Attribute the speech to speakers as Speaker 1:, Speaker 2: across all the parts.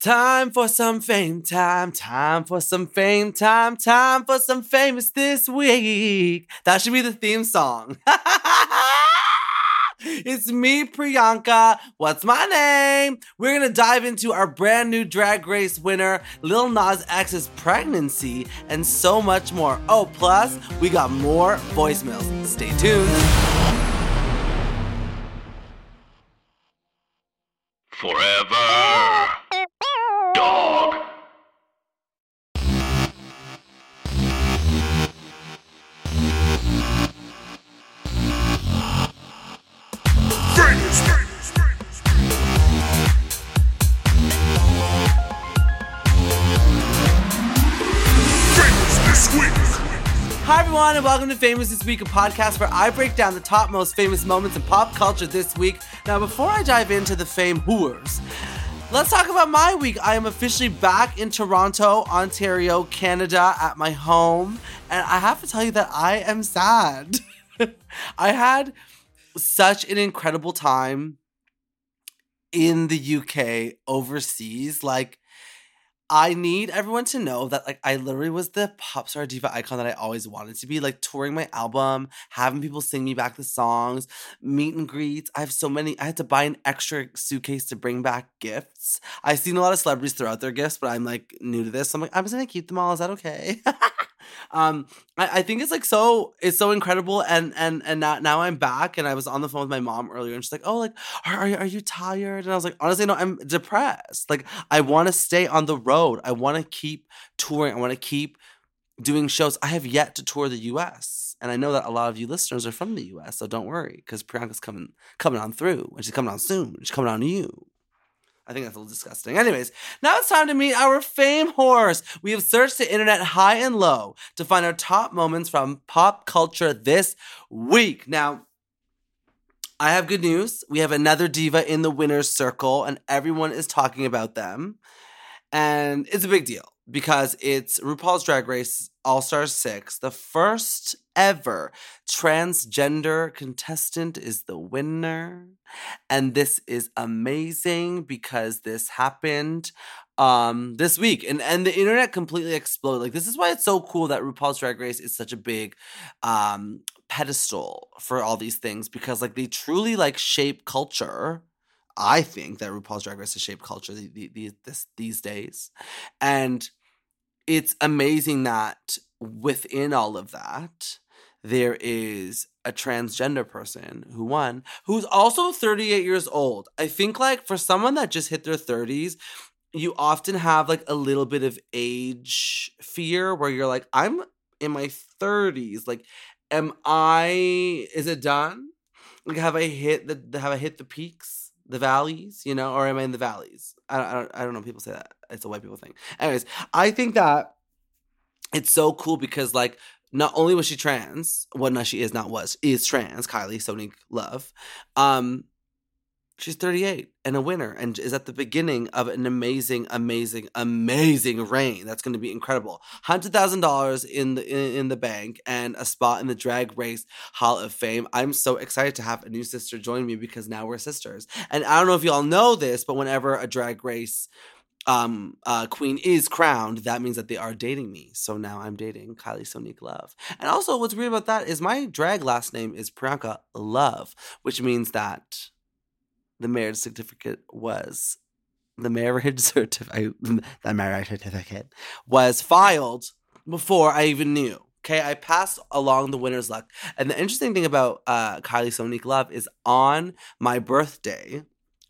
Speaker 1: Time for some fame time, time for some fame time, time for some famous this week. That should be the theme song. it's me, Priyanka. What's my name? We're gonna dive into our brand new Drag Race winner, Lil Nas X's pregnancy, and so much more. Oh, plus, we got more voicemails. Stay tuned.
Speaker 2: Forever.
Speaker 1: Hi, everyone, and welcome to Famous This Week, a podcast where I break down the top most famous moments in pop culture this week. Now, before I dive into the fame whores, let's talk about my week. I am officially back in Toronto, Ontario, Canada, at my home, and I have to tell you that I am sad. I had such an incredible time in the UK overseas. Like, I need everyone to know that like I literally was the pop star diva icon that I always wanted to be, like touring my album, having people sing me back the songs, meet and greets. I have so many. I had to buy an extra suitcase to bring back gifts. I've seen a lot of celebrities throw out their gifts, but I'm like new to this. So I'm like, I'm just gonna keep them all. Is that okay? um I, I think it's like so it's so incredible and and and now, now i'm back and i was on the phone with my mom earlier and she's like oh like are, are, you- tired? And i was like honestly no i'm depressed. Like i want to stay on the road. I want to keep touring. I want to keep doing shows. I have yet to tour the us and i know that a lot of you listeners are from the us so don't worry because priyanka's coming coming on through and she's coming on soon she's coming on to you I think that's a little disgusting. Anyways, now it's time to meet our fame horse. We have searched the internet high and low to find our top moments from pop culture this week. Now, I have good news. We have another diva in the winner's circle, and everyone is talking about them. And it's a big deal because it's RuPaul's Drag Race All Stars 6. The first ever transgender contestant is the winner. And this is amazing because this happened um this week and and the internet completely exploded like this is why it's so cool that RuPaul's Drag Race is such a big um pedestal for all these things because like they truly like shape culture I think that RuPaul's Drag Race has shaped culture the, the, the, this, these days. And it's amazing that within all of that, there is a transgender person who won, who's also 38 years old. I think, like, for someone that just hit their 30s, you often have like a little bit of age fear where you're like, I'm in my 30s. Like, am I, is it done? Like, have I hit the, have I hit the peaks? The valleys, you know, or am I in the valleys? I don't, I don't, I don't know. People say that it's a white people thing. Anyways, I think that it's so cool because like not only was she trans, well, no, she is not was is trans. Kylie Sonique Love, um, she's 38 and a winner, and is at the beginning of an amazing, amazing, amazing reign. That's going to be incredible. Hundred thousand dollars in the in, in the bank and a spot in the Drag Race Hall of Fame. I'm so excited to have a new sister join me because now we're sisters. And I don't know if y'all know this, but whenever a Drag Race um uh queen is crowned that means that they are dating me so now i'm dating kylie sonique love and also what's weird about that is my drag last name is priyanka love which means that the marriage certificate was the marriage certificate the marriage certificate was filed before i even knew okay i passed along the winner's luck and the interesting thing about uh kylie sonique love is on my birthday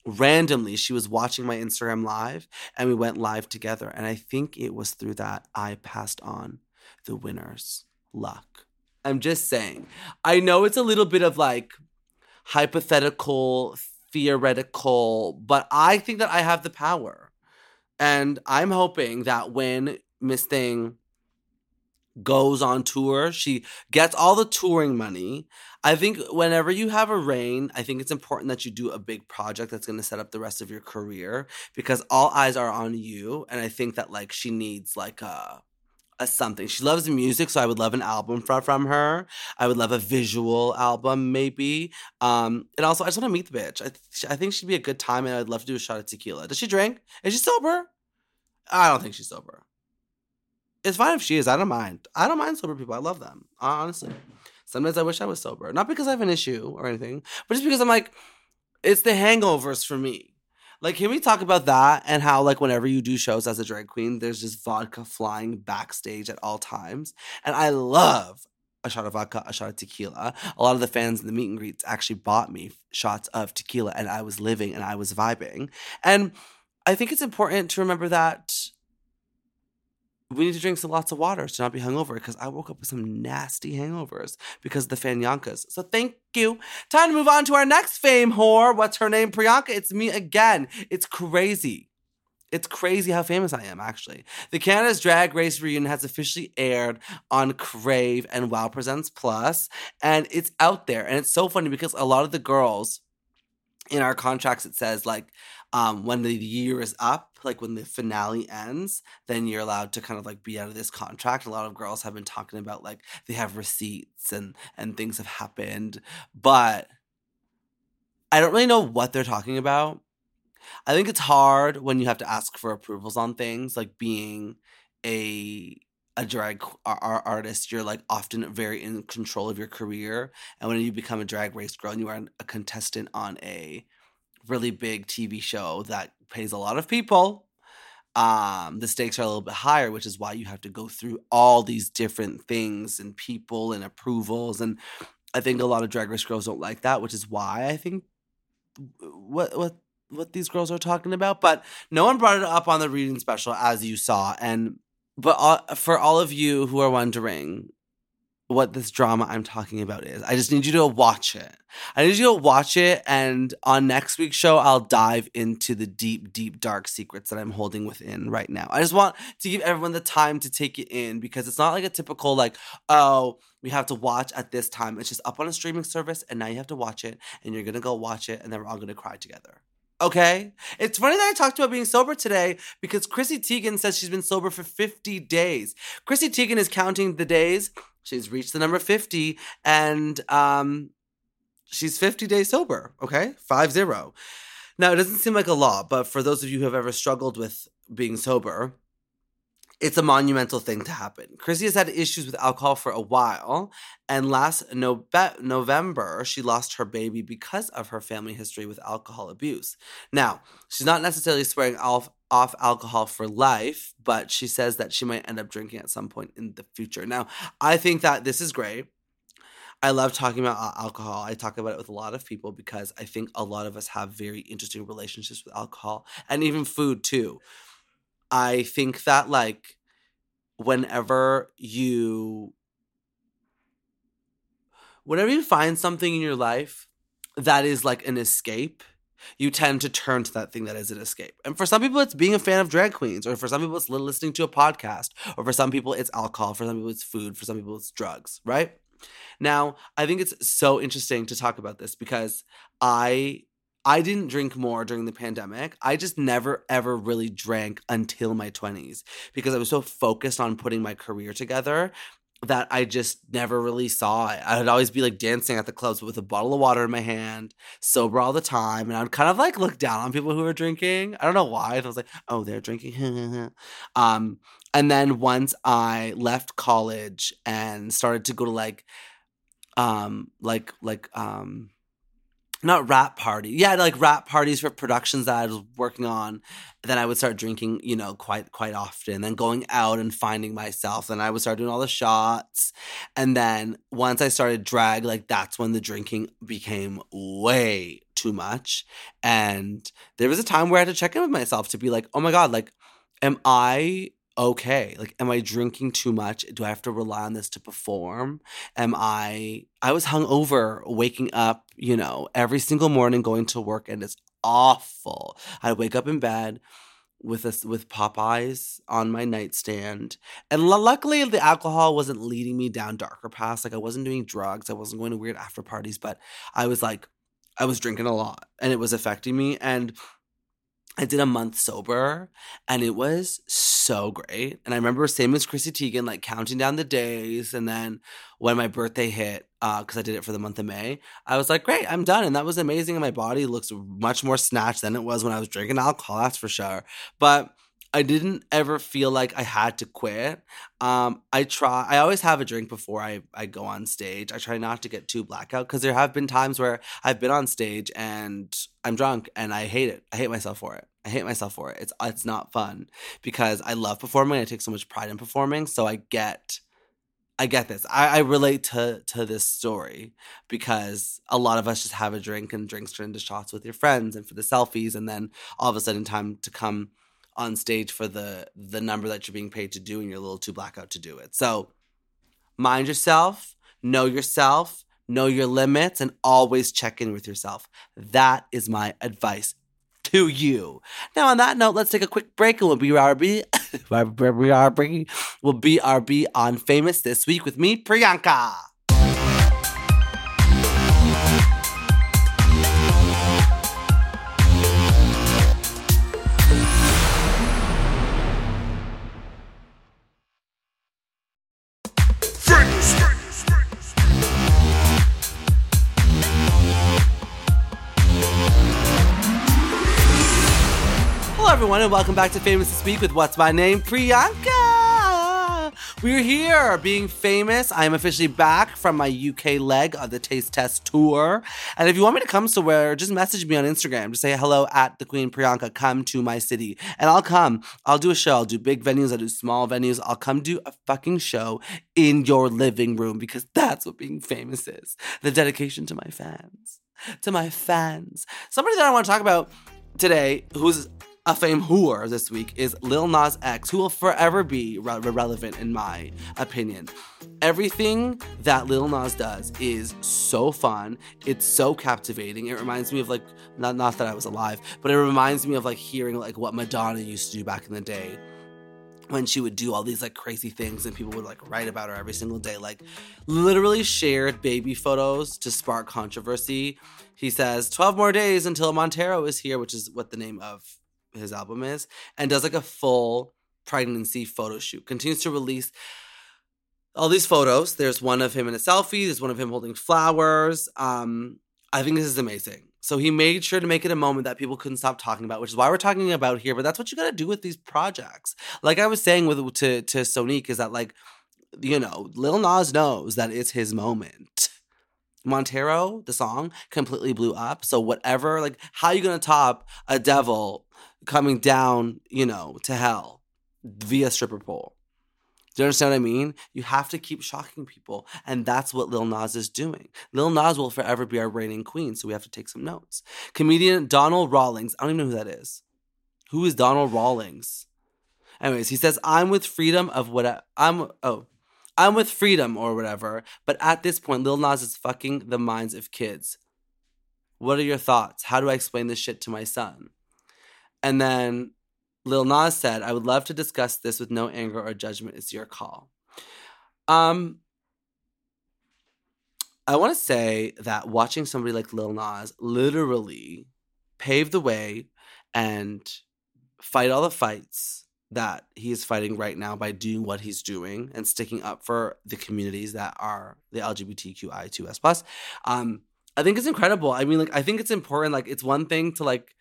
Speaker 1: randomly she was watching my Instagram live and we went live together. And I think it was through that I passed on the winner's luck. I'm just saying. I know it's a little bit of like hypothetical, theoretical, but I think that I have the power. And I'm hoping that when Miss Thing goes on tour. She gets all the touring money. I think whenever you have a reign, I think it's important that you do a big project that's going to set up the rest of your career because all eyes are on you. And I think that like she needs like a a something. She loves music, so I would love an album from from her. I would love a visual album, maybe. Um, and also, I just want to meet the bitch. I, th- I think she'd be a good time, and I'd love to do a shot of tequila. Does she drink? Is she sober? I don't think she's sober. It's fine if she is. I don't mind. I don't mind sober people. I love them. Honestly. Sometimes I wish I was sober. Not because I have an issue or anything, but just because I'm like, it's the hangovers for me. Like, can we talk about that and how, like, whenever you do shows as a drag queen, there's just vodka flying backstage at all times? And I love a shot of vodka, a shot of tequila. A lot of the fans in the meet and greets actually bought me shots of tequila, and I was living and I was vibing. And I think it's important to remember that we need to drink some lots of water to not be hungover because I woke up with some nasty hangovers because of the Fanyankas. So thank you. Time to move on to our next fame whore. What's her name? Priyanka. It's me again. It's crazy. It's crazy how famous I am, actually. The Canada's Drag Race reunion has officially aired on Crave and Wow Presents Plus, and it's out there. And it's so funny because a lot of the girls in our contracts, it says like um, when the year is up, like when the finale ends, then you're allowed to kind of like be out of this contract. A lot of girls have been talking about like they have receipts and and things have happened, but I don't really know what they're talking about. I think it's hard when you have to ask for approvals on things like being a a drag ar- artist, you're like often very in control of your career. And when you become a drag race girl and you are a contestant on a really big TV show that pays a lot of people, um, the stakes are a little bit higher, which is why you have to go through all these different things and people and approvals. And I think a lot of drag race girls don't like that, which is why I think what what what these girls are talking about. But no one brought it up on the reading special, as you saw, and but all, for all of you who are wondering what this drama I'm talking about is, I just need you to watch it. I need you to watch it, and on next week's show, I'll dive into the deep, deep, dark secrets that I'm holding within right now. I just want to give everyone the time to take it in because it's not like a typical, like, oh, we have to watch at this time. It's just up on a streaming service, and now you have to watch it, and you're gonna go watch it, and then we're all gonna cry together. Okay? It's funny that I talked about being sober today because Chrissy Teigen says she's been sober for 50 days. Chrissy Teigen is counting the days. She's reached the number 50 and um she's 50 days sober, okay? 5 0. Now, it doesn't seem like a lot, but for those of you who have ever struggled with being sober, it's a monumental thing to happen. Chrissy has had issues with alcohol for a while, and last November, she lost her baby because of her family history with alcohol abuse. Now, she's not necessarily swearing off, off alcohol for life, but she says that she might end up drinking at some point in the future. Now, I think that this is great. I love talking about alcohol. I talk about it with a lot of people because I think a lot of us have very interesting relationships with alcohol and even food too. I think that like whenever you whenever you find something in your life that is like an escape, you tend to turn to that thing that is an escape. And for some people, it's being a fan of drag queens, or for some people, it's listening to a podcast, or for some people, it's alcohol, for some people, it's food, for some people, it's drugs, right? Now, I think it's so interesting to talk about this because I I didn't drink more during the pandemic. I just never ever really drank until my 20s because I was so focused on putting my career together that I just never really saw. I would always be like dancing at the clubs with a bottle of water in my hand, sober all the time, and I would kind of like look down on people who were drinking. I don't know why. I was like, "Oh, they're drinking." um, and then once I left college and started to go to like, um, like like um not rap party. Yeah, like rap parties for productions that I was working on. Then I would start drinking, you know, quite quite often. Then going out and finding myself. Then I would start doing all the shots. And then once I started drag, like that's when the drinking became way too much. And there was a time where I had to check in with myself to be like, oh my God, like, am I okay? Like, am I drinking too much? Do I have to rely on this to perform? Am I, I was hungover, waking up, you know, every single morning going to work, and it's awful. I wake up in bed with us with Popeyes on my nightstand, and lu- luckily the alcohol wasn't leading me down darker paths. Like I wasn't doing drugs, I wasn't going to weird after parties, but I was like, I was drinking a lot, and it was affecting me, and I did a month sober and it was so great. And I remember same as Chrissy Teigen, like counting down the days. And then when my birthday hit, uh, because I did it for the month of May, I was like, great, I'm done. And that was amazing. And my body looks much more snatched than it was when I was drinking alcohol, that's for sure. But I didn't ever feel like I had to quit. Um, I try. I always have a drink before I I go on stage. I try not to get too blackout because there have been times where I've been on stage and I'm drunk and I hate it. I hate myself for it. I hate myself for it. It's it's not fun because I love performing. I take so much pride in performing. So I get I get this. I, I relate to to this story because a lot of us just have a drink and drinks turn into shots with your friends and for the selfies, and then all of a sudden time to come on stage for the the number that you're being paid to do, and you're a little too blackout to do it. So mind yourself, know yourself, know your limits, and always check in with yourself. That is my advice to you. Now, on that note, let's take a quick break and we'll be RB. we'll be RB on Famous this week with me, Priyanka. Everyone, and welcome back to Famous This Week with What's My Name, Priyanka. We're here being famous. I am officially back from my UK leg of the Taste Test tour. And if you want me to come somewhere, just message me on Instagram. Just say hello at the Queen Priyanka. Come to my city, and I'll come. I'll do a show. I'll do big venues. I'll do small venues. I'll come do a fucking show in your living room because that's what being famous is. The dedication to my fans. To my fans. Somebody that I want to talk about today who's a fame whore this week is Lil Nas X, who will forever be re- relevant in my opinion. Everything that Lil Nas does is so fun. It's so captivating. It reminds me of like not not that I was alive, but it reminds me of like hearing like what Madonna used to do back in the day when she would do all these like crazy things and people would like write about her every single day like literally shared baby photos to spark controversy he says 12 more days until montero is here which is what the name of his album is and does like a full pregnancy photo shoot continues to release all these photos there's one of him in a selfie there's one of him holding flowers um i think this is amazing so he made sure to make it a moment that people couldn't stop talking about, which is why we're talking about here. But that's what you got to do with these projects. Like I was saying with to to Sonique, is that like, you know, Lil Nas knows that it's his moment. Montero, the song, completely blew up. So whatever, like, how are you gonna top a devil coming down, you know, to hell via stripper pole? Do you understand what I mean? You have to keep shocking people. And that's what Lil Nas is doing. Lil Nas will forever be our reigning queen, so we have to take some notes. Comedian Donnell Rawlings. I don't even know who that is. Who is Donnell Rawlings? Anyways, he says, I'm with freedom of what I'm oh. I'm with freedom or whatever, but at this point, Lil Nas is fucking the minds of kids. What are your thoughts? How do I explain this shit to my son? And then Lil Nas said, I would love to discuss this with no anger or judgment. It's your call. Um, I want to say that watching somebody like Lil Nas literally pave the way and fight all the fights that he is fighting right now by doing what he's doing and sticking up for the communities that are the LGBTQI2S plus. Um, I think it's incredible. I mean, like, I think it's important. Like, it's one thing to like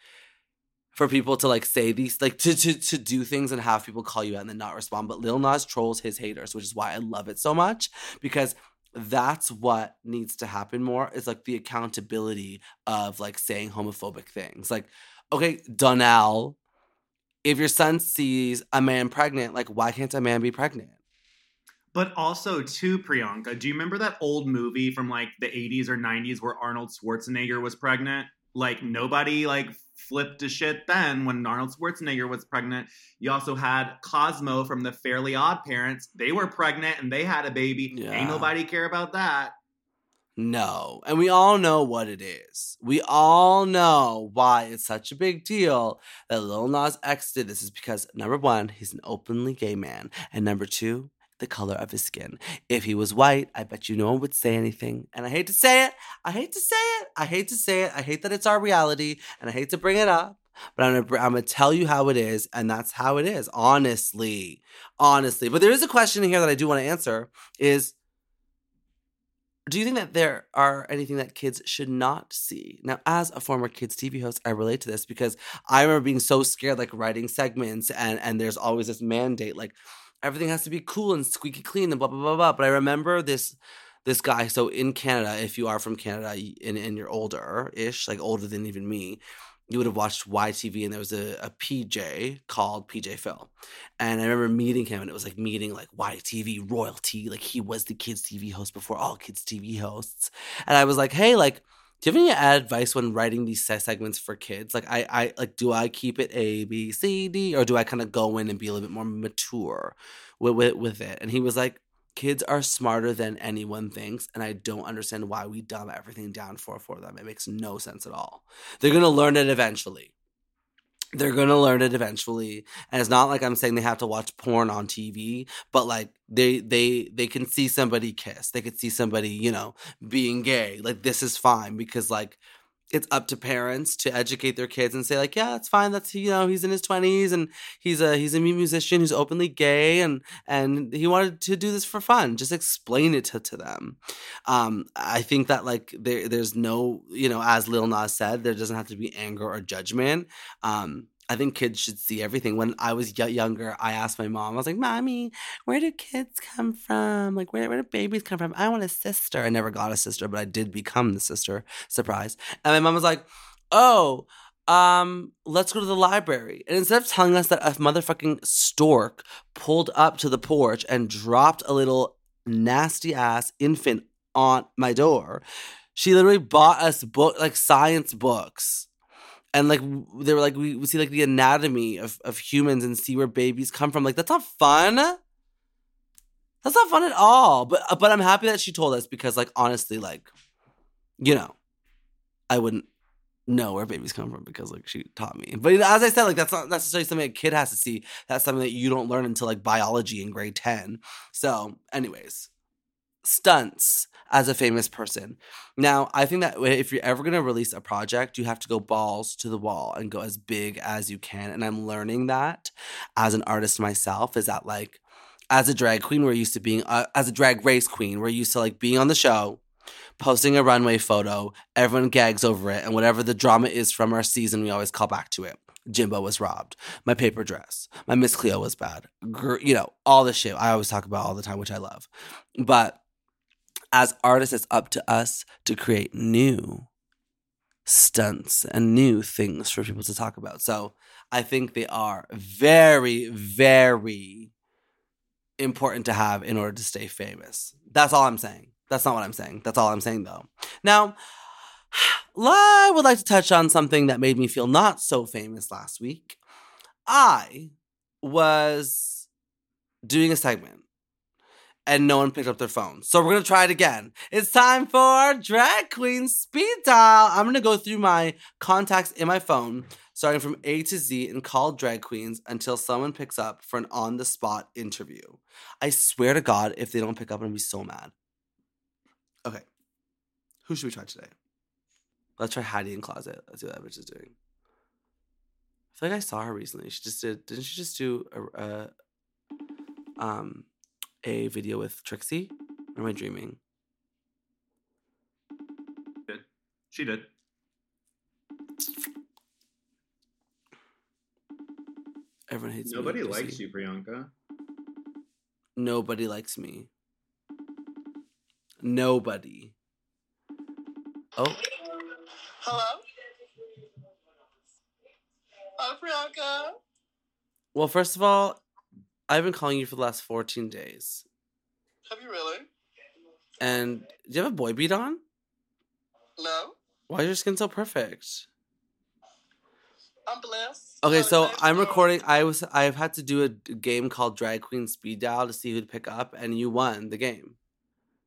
Speaker 1: for people to like say these like to to to do things and have people call you out and then not respond. But Lil Nas trolls his haters, which is why I love it so much because that's what needs to happen more is like the accountability of like saying homophobic things. Like, okay, Donnell, if your son sees a man pregnant, like why can't a man be pregnant?
Speaker 3: But also, too, Priyanka, do you remember that old movie from like the 80s or 90s where Arnold Schwarzenegger was pregnant? Like nobody like flipped a shit then when Arnold Schwarzenegger was pregnant. You also had Cosmo from the Fairly Odd Parents. They were pregnant and they had a baby.
Speaker 1: Yeah.
Speaker 3: Ain't nobody care about that.
Speaker 1: No. And we all know what it is. We all know why it's such a big deal that Lil Nas X did this is because number one, he's an openly gay man. And number two, the color of his skin. If he was white, I bet you no one would say anything. And I hate to say it. I hate to say it. I hate to say it. I hate that it's our reality. And I hate to bring it up. But I'm gonna, I'm gonna tell you how it is, and that's how it is. Honestly, honestly. But there is a question in here that I do want to answer: is do you think that there are anything that kids should not see? Now, as a former kids TV host, I relate to this because I remember being so scared, like writing segments, and and there's always this mandate, like everything has to be cool and squeaky clean and blah blah blah blah. But I remember this this guy. So in Canada, if you are from Canada and, and you're older ish, like older than even me, you would have watched YTV and there was a, a PJ called PJ Phil. And I remember meeting him and it was like meeting like YTV royalty. Like he was the kids TV host before all kids TV hosts. And I was like, hey, like, do you have any advice when writing these segments for kids? Like I, I like do I keep it A, B, C, D, or do I kind of go in and be a little bit more mature with, with, with it? And he was like, kids are smarter than anyone thinks and i don't understand why we dumb everything down for for them it makes no sense at all they're going to learn it eventually they're going to learn it eventually and it's not like i'm saying they have to watch porn on tv but like they they they can see somebody kiss they could see somebody you know being gay like this is fine because like it's up to parents to educate their kids and say like yeah it's fine. That's you know he's in his 20s and he's a he's a musician who's openly gay and and he wanted to do this for fun. Just explain it to, to them. Um i think that like there there's no you know as lil nas said there doesn't have to be anger or judgment. Um I think kids should see everything. When I was younger, I asked my mom, I was like, Mommy, where do kids come from? Like, where, where do babies come from? I want a sister. I never got a sister, but I did become the sister. Surprise. And my mom was like, Oh, um, let's go to the library. And instead of telling us that a motherfucking stork pulled up to the porch and dropped a little nasty ass infant on my door, she literally bought us book like science books and like they were like we, we see like the anatomy of, of humans and see where babies come from. Like that's not fun. That's not fun at all. But uh, but i'm happy that she told us because like honestly like you know i wouldn't know where babies come from because like she taught me. But as i said like that's not necessarily something a kid has to see. That's something that you don't learn until like biology in grade 10 so anyways stunts as a famous person. Now, I think that if you're ever going to release a project, you have to go balls to the wall and go as big as you can. And I'm learning that as an artist myself is that like as a drag queen, we're used to being uh, as a drag race queen, we're used to like being on the show, posting a runway photo, everyone gags over it, and whatever the drama is from our season, we always call back to it. Jimbo was robbed. My paper dress. My Miss Cleo was bad. You know, all the shit I always talk about all the time, which I love. But as artists, it's up to us to create new stunts and new things for people to talk about. So I think they are very, very important to have in order to stay famous. That's all I'm saying. That's not what I'm saying. That's all I'm saying, though. Now, I would like to touch on something that made me feel not so famous last week. I was doing a segment and no one picked up their phone. So we're gonna try it again. It's time for Drag Queen Speed Dial. I'm gonna go through my contacts in my phone, starting from A to Z, and call drag queens until someone picks up for an on the spot interview. I swear to God, if they don't pick up, I'm gonna be so mad. Okay, who should we try today? Let's try Heidi N Closet. Let's see what that bitch is doing. I feel like I saw her recently. She just did. Didn't she just do a, a um a video with Trixie? Or am I dreaming?
Speaker 3: Did. She did.
Speaker 1: Everyone hates
Speaker 3: Nobody
Speaker 1: me.
Speaker 3: Nobody likes you, Priyanka.
Speaker 1: Nobody likes me. Nobody. Oh,
Speaker 4: Hello? Hi, Priyanka.
Speaker 1: well, first of all, I've been calling you for the last 14 days.
Speaker 4: Have you really?
Speaker 1: And do you have a boy beat on?
Speaker 4: No?
Speaker 1: Why is your skin so perfect?
Speaker 4: I'm blessed.
Speaker 1: Okay, so I'm recording. I was I've had to do a game called Drag Queen Speed Dial to see who'd pick up, and you won the game.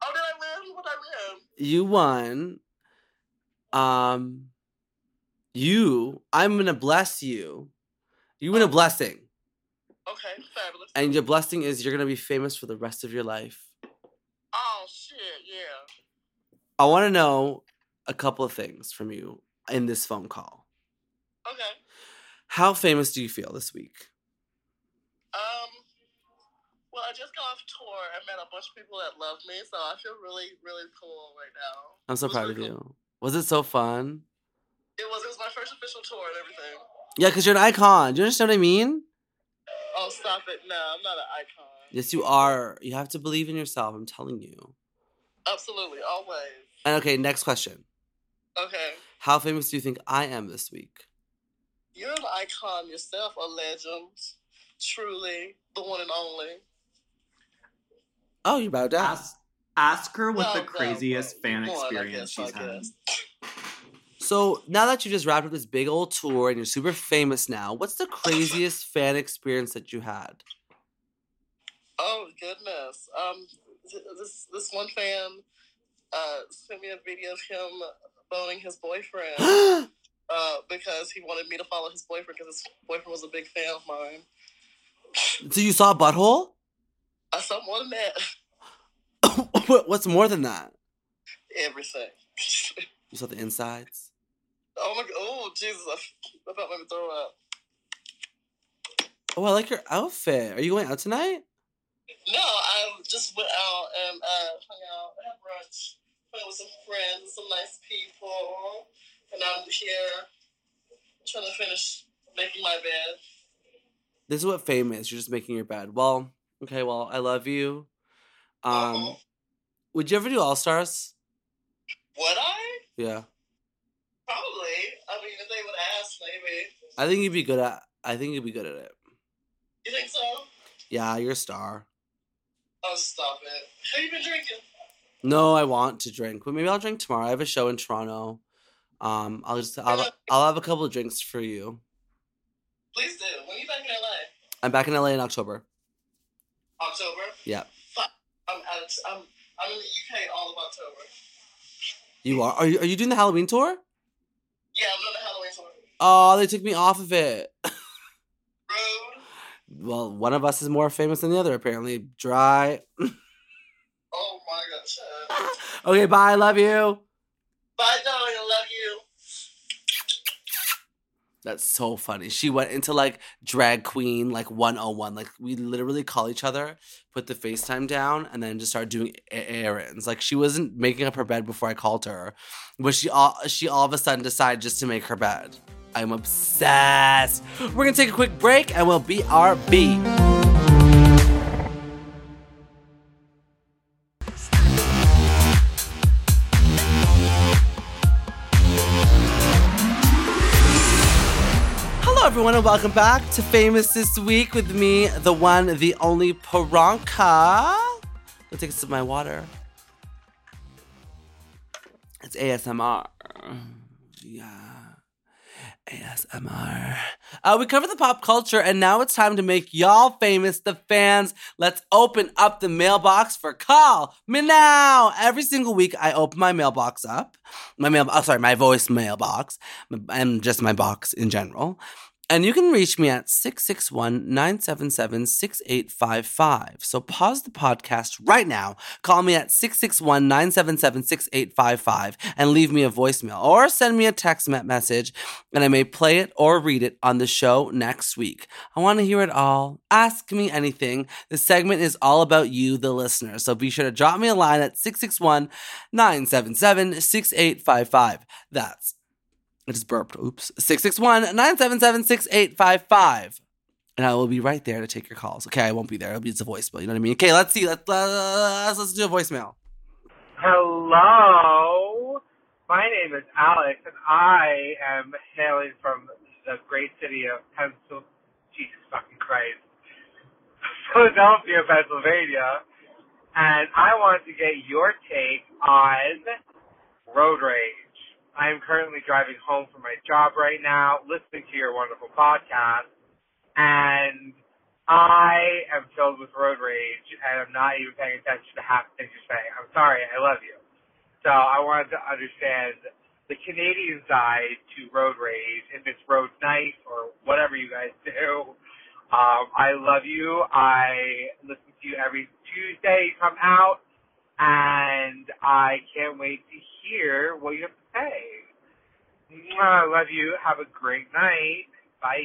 Speaker 4: Oh, did I win? What did I win?
Speaker 1: You won. Um, you. I'm gonna bless you. You win a blessing,
Speaker 4: Okay, fabulous.
Speaker 1: and your blessing is you're gonna be famous for the rest of your life.
Speaker 4: Oh, shit, yeah.
Speaker 1: I want to know a couple of things from you in this phone call.
Speaker 4: Okay.
Speaker 1: How famous do you feel this week?
Speaker 4: Um, well, I just got off tour and met a bunch of people that love me, so I feel really, really cool right now.
Speaker 1: I'm so proud of you.
Speaker 4: cool.
Speaker 1: Was it so fun?
Speaker 4: It was. It was my first official tour and everything.
Speaker 1: Yeah, because you're an icon. Do you understand what I mean?
Speaker 4: Oh, stop it! No, I'm not an icon.
Speaker 1: Yes, you are. You have to believe in yourself. I'm telling you.
Speaker 4: Absolutely, always.
Speaker 1: And okay, next question.
Speaker 4: Okay,
Speaker 1: How famous do you think I am this week?
Speaker 4: you're an icon yourself, a legend. Truly, the one and only.
Speaker 1: Oh, you bowed down.
Speaker 3: Ask, ask her what
Speaker 4: No,
Speaker 3: the craziest
Speaker 4: no.
Speaker 3: fan
Speaker 4: One, I
Speaker 3: experience
Speaker 4: guess,
Speaker 3: she's had.
Speaker 1: So now that you just wrapped up this big old tour and you're super famous now, what's the craziest fan experience that you had?
Speaker 4: Oh goodness. Um, this this one fan uh sent me a video of him boning his boyfriend uh because he wanted me to follow his boyfriend because his boyfriend was a big fan of mine.
Speaker 1: so you saw a butthole?
Speaker 4: I saw more than that.
Speaker 1: What's more than that?
Speaker 4: Everything.
Speaker 1: You saw the insides?
Speaker 4: Oh my god. Oh Jesus. I, made me throw up.
Speaker 1: Oh, I like your outfit. Are you going out tonight?
Speaker 4: No, I just went out and uh hung out, had brunch, hung with some friends, some nice people, and I'm here trying to finish making my bed.
Speaker 1: This is what fame is. You're just making your bed. Well, okay, well, I love you. Um,
Speaker 4: Uh-oh.
Speaker 1: would you ever do All Stars?
Speaker 4: Would I?
Speaker 1: Yeah.
Speaker 4: Probably. I mean, if they would ask, maybe.
Speaker 1: I think you'd be good at I think you'd be good at it.
Speaker 4: You think so?
Speaker 1: Yeah, you're a star.
Speaker 4: Oh, stop it. Have you been drinking?
Speaker 1: No, I want to drink, but maybe I'll drink tomorrow. I have a show in Toronto. Um, I'll just I'll, I'll have a couple of drinks for you.
Speaker 4: Please do. When are you back in LA?
Speaker 1: I'm back in LA in October.
Speaker 4: October?
Speaker 1: Yeah.
Speaker 4: Fuck. I'm out of, I'm, I'm in the UK all of October.
Speaker 1: You are? Are you, are you doing the Halloween tour?
Speaker 4: Yeah, I'm doing the Halloween tour.
Speaker 1: Oh, they took me off of it. Well, one of us is more famous than the other, apparently. Dry.
Speaker 4: Oh my god, shut.
Speaker 1: Okay, bye. Love you.
Speaker 4: Bye, darling. I love you.
Speaker 1: That's so funny. She went into like drag queen, like 101. Like we literally call each other, put the FaceTime down, and then just start doing errands. Like she wasn't making up her bed before I called her, but she all she all of a sudden decided just to make her bed. I'm obsessed. We're gonna take a quick break and we'll be BRB. Everyone, and welcome back to Famous This Week with me, the one, the only Priyanka. Let's take a sip of my water. It's ASMR. Yeah. ASMR. Uh, we covered the pop culture, and now it's time to make y'all famous, the fans. Let's open up the mailbox for call me now. Every single week, I open my mailbox up. My mail, oh, sorry, my voice mailbox, and just my box in general. And you can reach me at 661 977 6855. So pause the podcast right now. Call me at 661 977 6855 and leave me a voicemail or send me a text message and I may play it or read it on the show next week. I want to hear it all. Ask me anything. The segment is all about you, the listener. So be sure to drop me a line at 661 977 6855. That's I just burped. Oops. 661 977 6855. And I will be right there to take your calls. Okay, I won't be there. It'll be just a voicemail. You know what I mean? Okay, let's see. Let's, uh, let's, let's do a voicemail.
Speaker 5: Hello, my name is Alex, and I am hailing from the great city of Pencil, Jesus fucking Christ, Philadelphia, Pennsylvania, and I want to get your take on road rage. I am currently driving home from my job right now, listening to your wonderful podcast, and I am filled with road rage, and I'm not even paying attention to half the things you're saying. I'm sorry, I love you. So I wanted to understand the Canadian side to road rage, if it's road nice or whatever you guys do. Um, I love you. I listen to you every Tuesday. You come out, and I can't wait to hear what you have to say. I love you. Have a great night. Bye.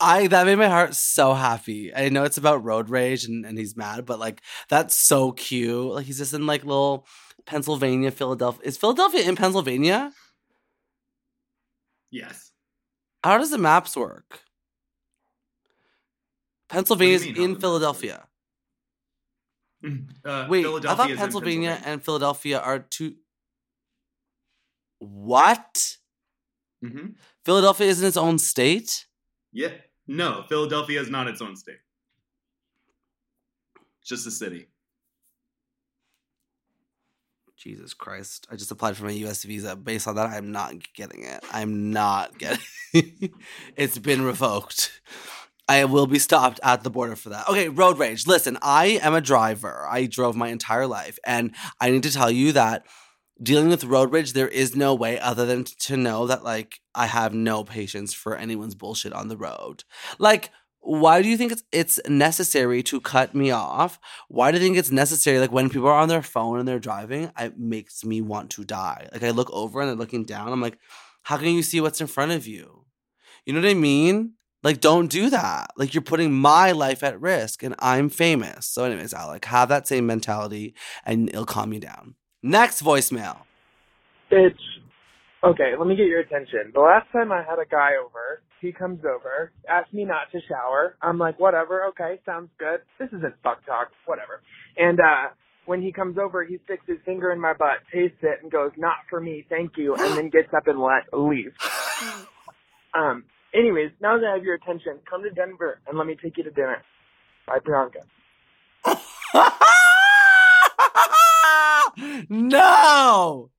Speaker 1: I that made my heart so happy. I know it's about road rage and, and he's mad, but like that's so cute. Like he's just in like little Pennsylvania, Philadelphia. Is Philadelphia in Pennsylvania?
Speaker 3: Yes.
Speaker 1: How does the maps work? Pennsylvania's
Speaker 3: mean,
Speaker 1: in
Speaker 3: the-
Speaker 1: Philadelphia.
Speaker 3: Uh,
Speaker 1: Wait, I thought
Speaker 3: in
Speaker 1: Pennsylvania and Philadelphia are two. What?
Speaker 3: hmm
Speaker 1: Philadelphia isn't its own state?
Speaker 3: Yeah. No, Philadelphia is not its own state. It's just a city.
Speaker 1: Jesus Christ. I just applied for my US visa. Based on that, I'm not getting it. I'm not getting It. It's been revoked. I will be stopped at the border for that. Okay, road rage. Listen, I am a driver. I drove my entire life. And I need to tell you that dealing with road rage, there is no way other than to know that, like, I have no patience for anyone's bullshit on the road. Like, why do you think it's, it's necessary to cut me off? Why do you think it's necessary? Like when people are on their phone and they're driving, it makes me want to die. Like I look over and they're looking down. I'm like, how can you see what's in front of you? You know what I mean? Like, don't do that. Like you're putting my life at risk, and I'm famous. So, anyways, Alec, have that same mentality, and it'll calm you down. Next voicemail.
Speaker 6: It's okay. Let me get your attention. The last time I had a guy over, he comes over, asks me not to shower. I'm like, whatever. Okay, sounds good. This isn't fuck talk. Whatever. And uh when he comes over, he sticks his finger in my butt, tastes it, and goes, "Not for me, thank you," and then gets up and let leaves. Um. Anyways, now that I have your attention, come to Denver and let me take you to dinner. Bye, Priyanka.
Speaker 1: no.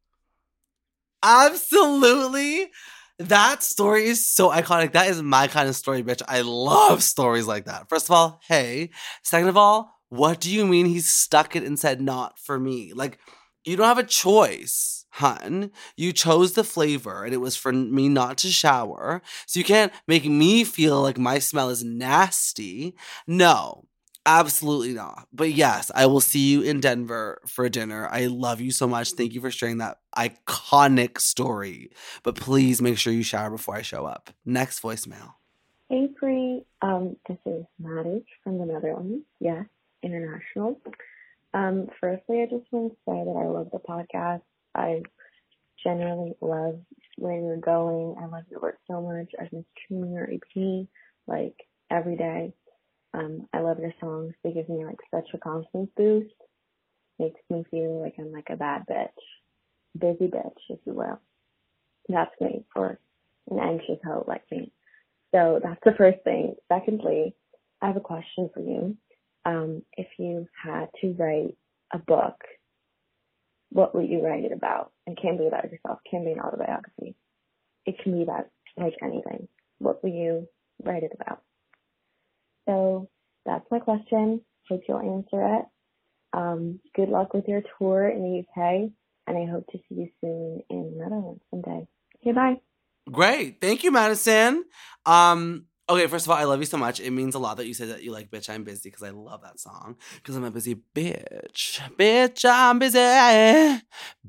Speaker 1: Absolutely. That story is so iconic. That is my kind of story, bitch. I love stories like that. First of all, hey. Second of all, what do you mean he stuck it and said not for me? Like, you don't have a choice, hun. You chose the flavor and it was for me not to shower. So you can't make me feel like my smell is nasty. No, absolutely not. But yes, I will see you in Denver for dinner. I love you so much. Thank you for sharing that iconic story. But please make sure you shower before I show up. Next voicemail.
Speaker 7: Hey. Um, this is Maddie from the Netherlands. Yes, international. Um, firstly, I just want to say that I love the podcast. I genuinely love where you're going. I love your work so much. I've been streaming your EP like every day. Um, I love your songs. They give me like such a confidence boost. Makes me feel like I'm like a bad bitch, busy bitch, if you will. That's me, for an anxious hoe like me. So that's the first thing. Secondly, I have a question for you. Um, if you had to write a book, what would you write it about? It can't be about yourself. It can't be an autobiography. It can be about like anything. What would you write it about? So that's my question. Hope you'll answer it. Um, good luck with your tour in the UK, and I hope to see you soon in the Netherlands someday. Okay, bye.
Speaker 1: Great. Thank you, Madison. Um, okay, first of all, I love you so much. It means a lot that you said that you like Bitch I'm Busy because I love that song. Because I'm a busy bitch. Bitch, I'm busy.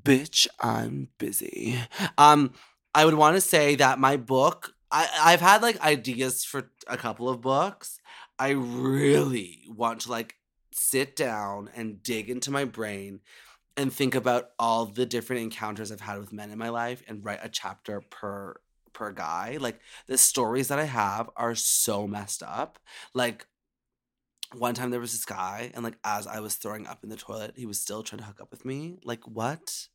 Speaker 1: Bitch, I'm busy. Um, I would want to say that my book, I, I've had like ideas for a couple of books. I really want to like sit down and dig into my brain and think about all the different encounters I've had with men in my life and write a chapter per per guy. Like the stories that I have are so messed up. Like one time there was this guy and like as I was throwing up in the toilet, he was still trying to hook up with me. Like what?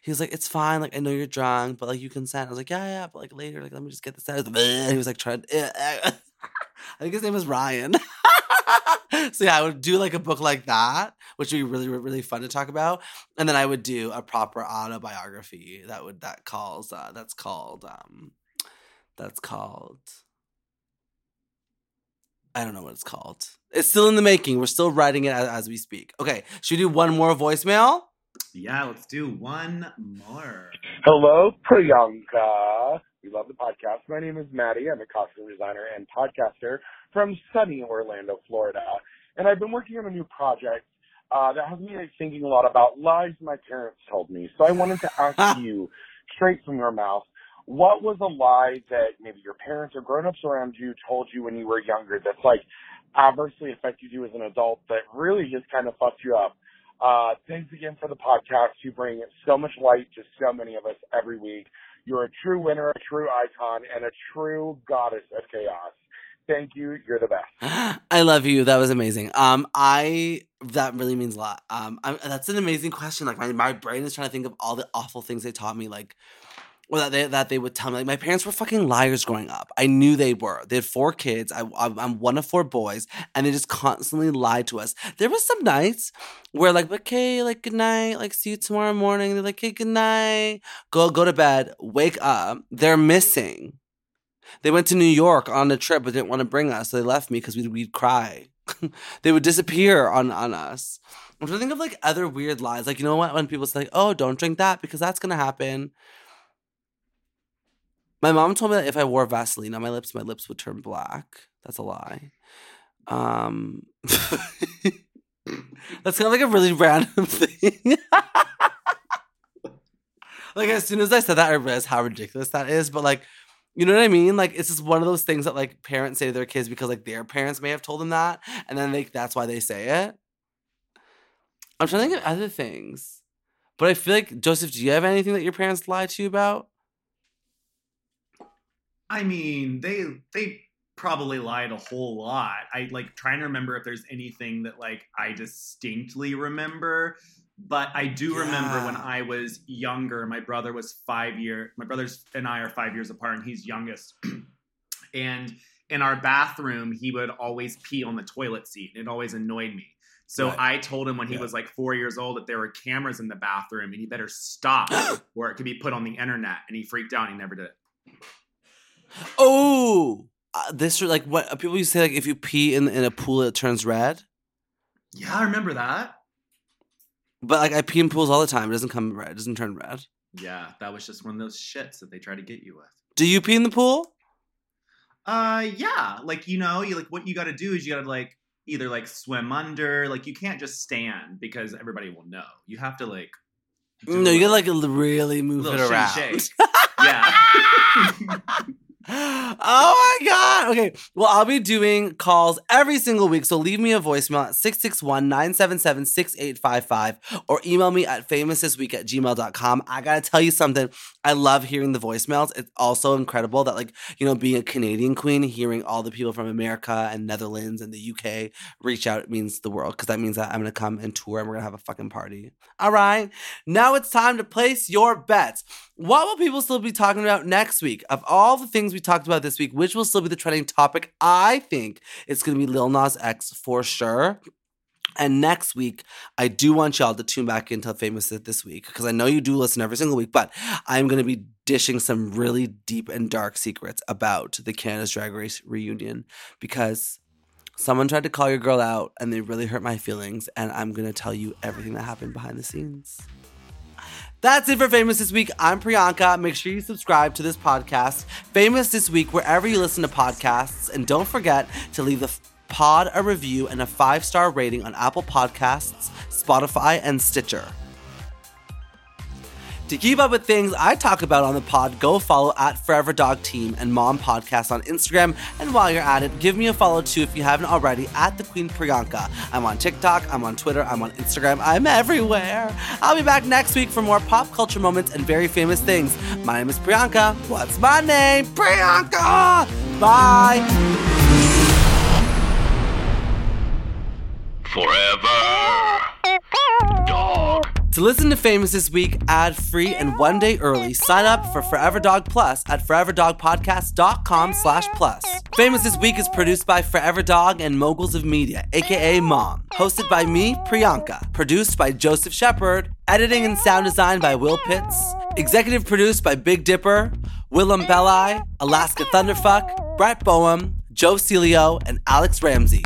Speaker 1: He was like, "It's fine. Like I know you're drunk, but like you consent." I was like, "Yeah, yeah." But like later, like let me just get this out. He was like trying. I think his name was Ryan. so yeah, I would do like a book like that, which would be really, really fun to talk about. And then I would do a proper autobiography that would that calls uh, that's called um that's called I don't know what it's called. It's still in the making. We're still writing it as, as we speak. Okay, should we do one more voicemail?
Speaker 3: Yeah, let's do one more.
Speaker 8: Hello, Priyanka. We love the podcast. My name is Maddie. I'm a costume designer and podcaster from sunny Orlando, Florida. And I've been working on a new project uh, that has me thinking a lot about lies my parents told me. So I wanted to ask you, straight from your mouth, what was a lie that maybe your parents or grown-ups around you told you when you were younger that's like adversely affected you as an adult that really just kind of fucked you up? Uh, thanks again for the podcast. You bring so much light to so many of us every week. You're a true winner, a true icon, and a true goddess of chaos. Thank you. You're the best.
Speaker 1: I love you. That was amazing. Um, I that really means a lot. Um, i that's an amazing question. Like my my brain is trying to think of all the awful things they taught me. Like or that they that they would tell me like my parents were fucking liars growing up. I knew they were. They had four kids. I I'm one of four boys, and they just constantly lied to us. There was some nights where like okay, like good night, like see you tomorrow morning. They're like, hey, good night. Go go to bed. Wake up. They're missing. They went to New York on a trip, but didn't want to bring us. So they left me because we'd, we'd cry. they would disappear on on us. I'm trying to think of like other weird lies. Like you know what? When people say, "Oh, don't drink that because that's gonna happen." My mom told me that if I wore Vaseline on my lips, my lips would turn black. That's a lie. Um, that's kind of like a really random thing. like as soon as I said that, I realized how ridiculous that is. But like, you know what I mean? Like it's just one of those things that like parents say to their kids because like their parents may have told them that, and then like that's why they say it. I'm trying to think of other things, but I feel like Joseph, do you have anything that your parents lied to you about?
Speaker 3: I mean, they they probably lied a whole lot. I like trying to remember if there's anything that like I distinctly remember. But I do yeah. remember when I was younger, my brother was five year. My brothers and I are five years apart, and he's youngest. and in our bathroom, he would always pee on the toilet seat. It always annoyed me. So right. I told him when he yeah. was like four years old that there were cameras in the bathroom, and he better stop, or it could be put on the internet. And he freaked out. and He never did it.
Speaker 1: Oh, uh, this like what people used to say like if you pee in in a pool it turns red.
Speaker 3: Yeah, I remember that.
Speaker 1: But like I pee in pools all the time. It doesn't come red. It doesn't turn red.
Speaker 3: Yeah, that was just one of those shits that they try to get you with.
Speaker 1: Do you pee in the pool?
Speaker 3: Uh, yeah. Like you know, you like what you got to do is you got to like either like swim under. Like you can't just stand because everybody will know. You have to like.
Speaker 1: No, you gotta like really move it around. Yeah. oh my god. Okay. Well, I'll be doing calls every single week. So leave me a voicemail at 661-977-6855 or email me at famousthisweek at gmail.com. I gotta tell you something. I love hearing the voicemails. It's also incredible that like, you know, being a Canadian queen, hearing all the people from America and Netherlands and the UK reach out means the world. Cause that means that I'm gonna come and tour and we're gonna have a fucking party. All right. Now it's time to place your bets. What will people still be talking about next week? Of all the things we talked about this week, which will still be the trending topic? I think it's going to be Lil Nas X for sure. And next week, I do want y'all to tune back into Famous It this week because I know you do listen every single week, but I'm going to be dishing some really deep and dark secrets about the Canada's Drag Race reunion because someone tried to call your girl out and they really hurt my feelings. And I'm going to tell you everything that happened behind the scenes. That's it for Famous This Week. I'm Priyanka. Make sure you subscribe to this podcast, Famous This Week, wherever you listen to podcasts. And don't forget to leave the pod a review and a five star rating on Apple Podcasts, Spotify, and Stitcher. To keep up with things I talk about on the pod, go follow at Forever Dog Team and Mom Podcast on Instagram. And while you're at it, give me a follow too if you haven't already at the Queen Priyanka. I'm on TikTok, I'm on Twitter, I'm on Instagram, I'm everywhere. I'll be back next week for more pop culture moments and very famous things. My name is Priyanka. What's my name? Priyanka! Bye!
Speaker 2: Forever. Dog.
Speaker 1: To listen to Famous this week, ad free and one day early, sign up for Forever Dog Plus at foreverdogpodcast.com slash plus. Famous this week is produced by Forever Dog and Moguls of Media, aka Mom. Hosted by me, Priyanka. Produced by Joseph Shepard. Editing and sound design by Will Pitts. Executive produced by Big Dipper, Willam Belli, Alaska Thunderfuck, Brett Boehm, Joe Celio, and Alex Ramsey.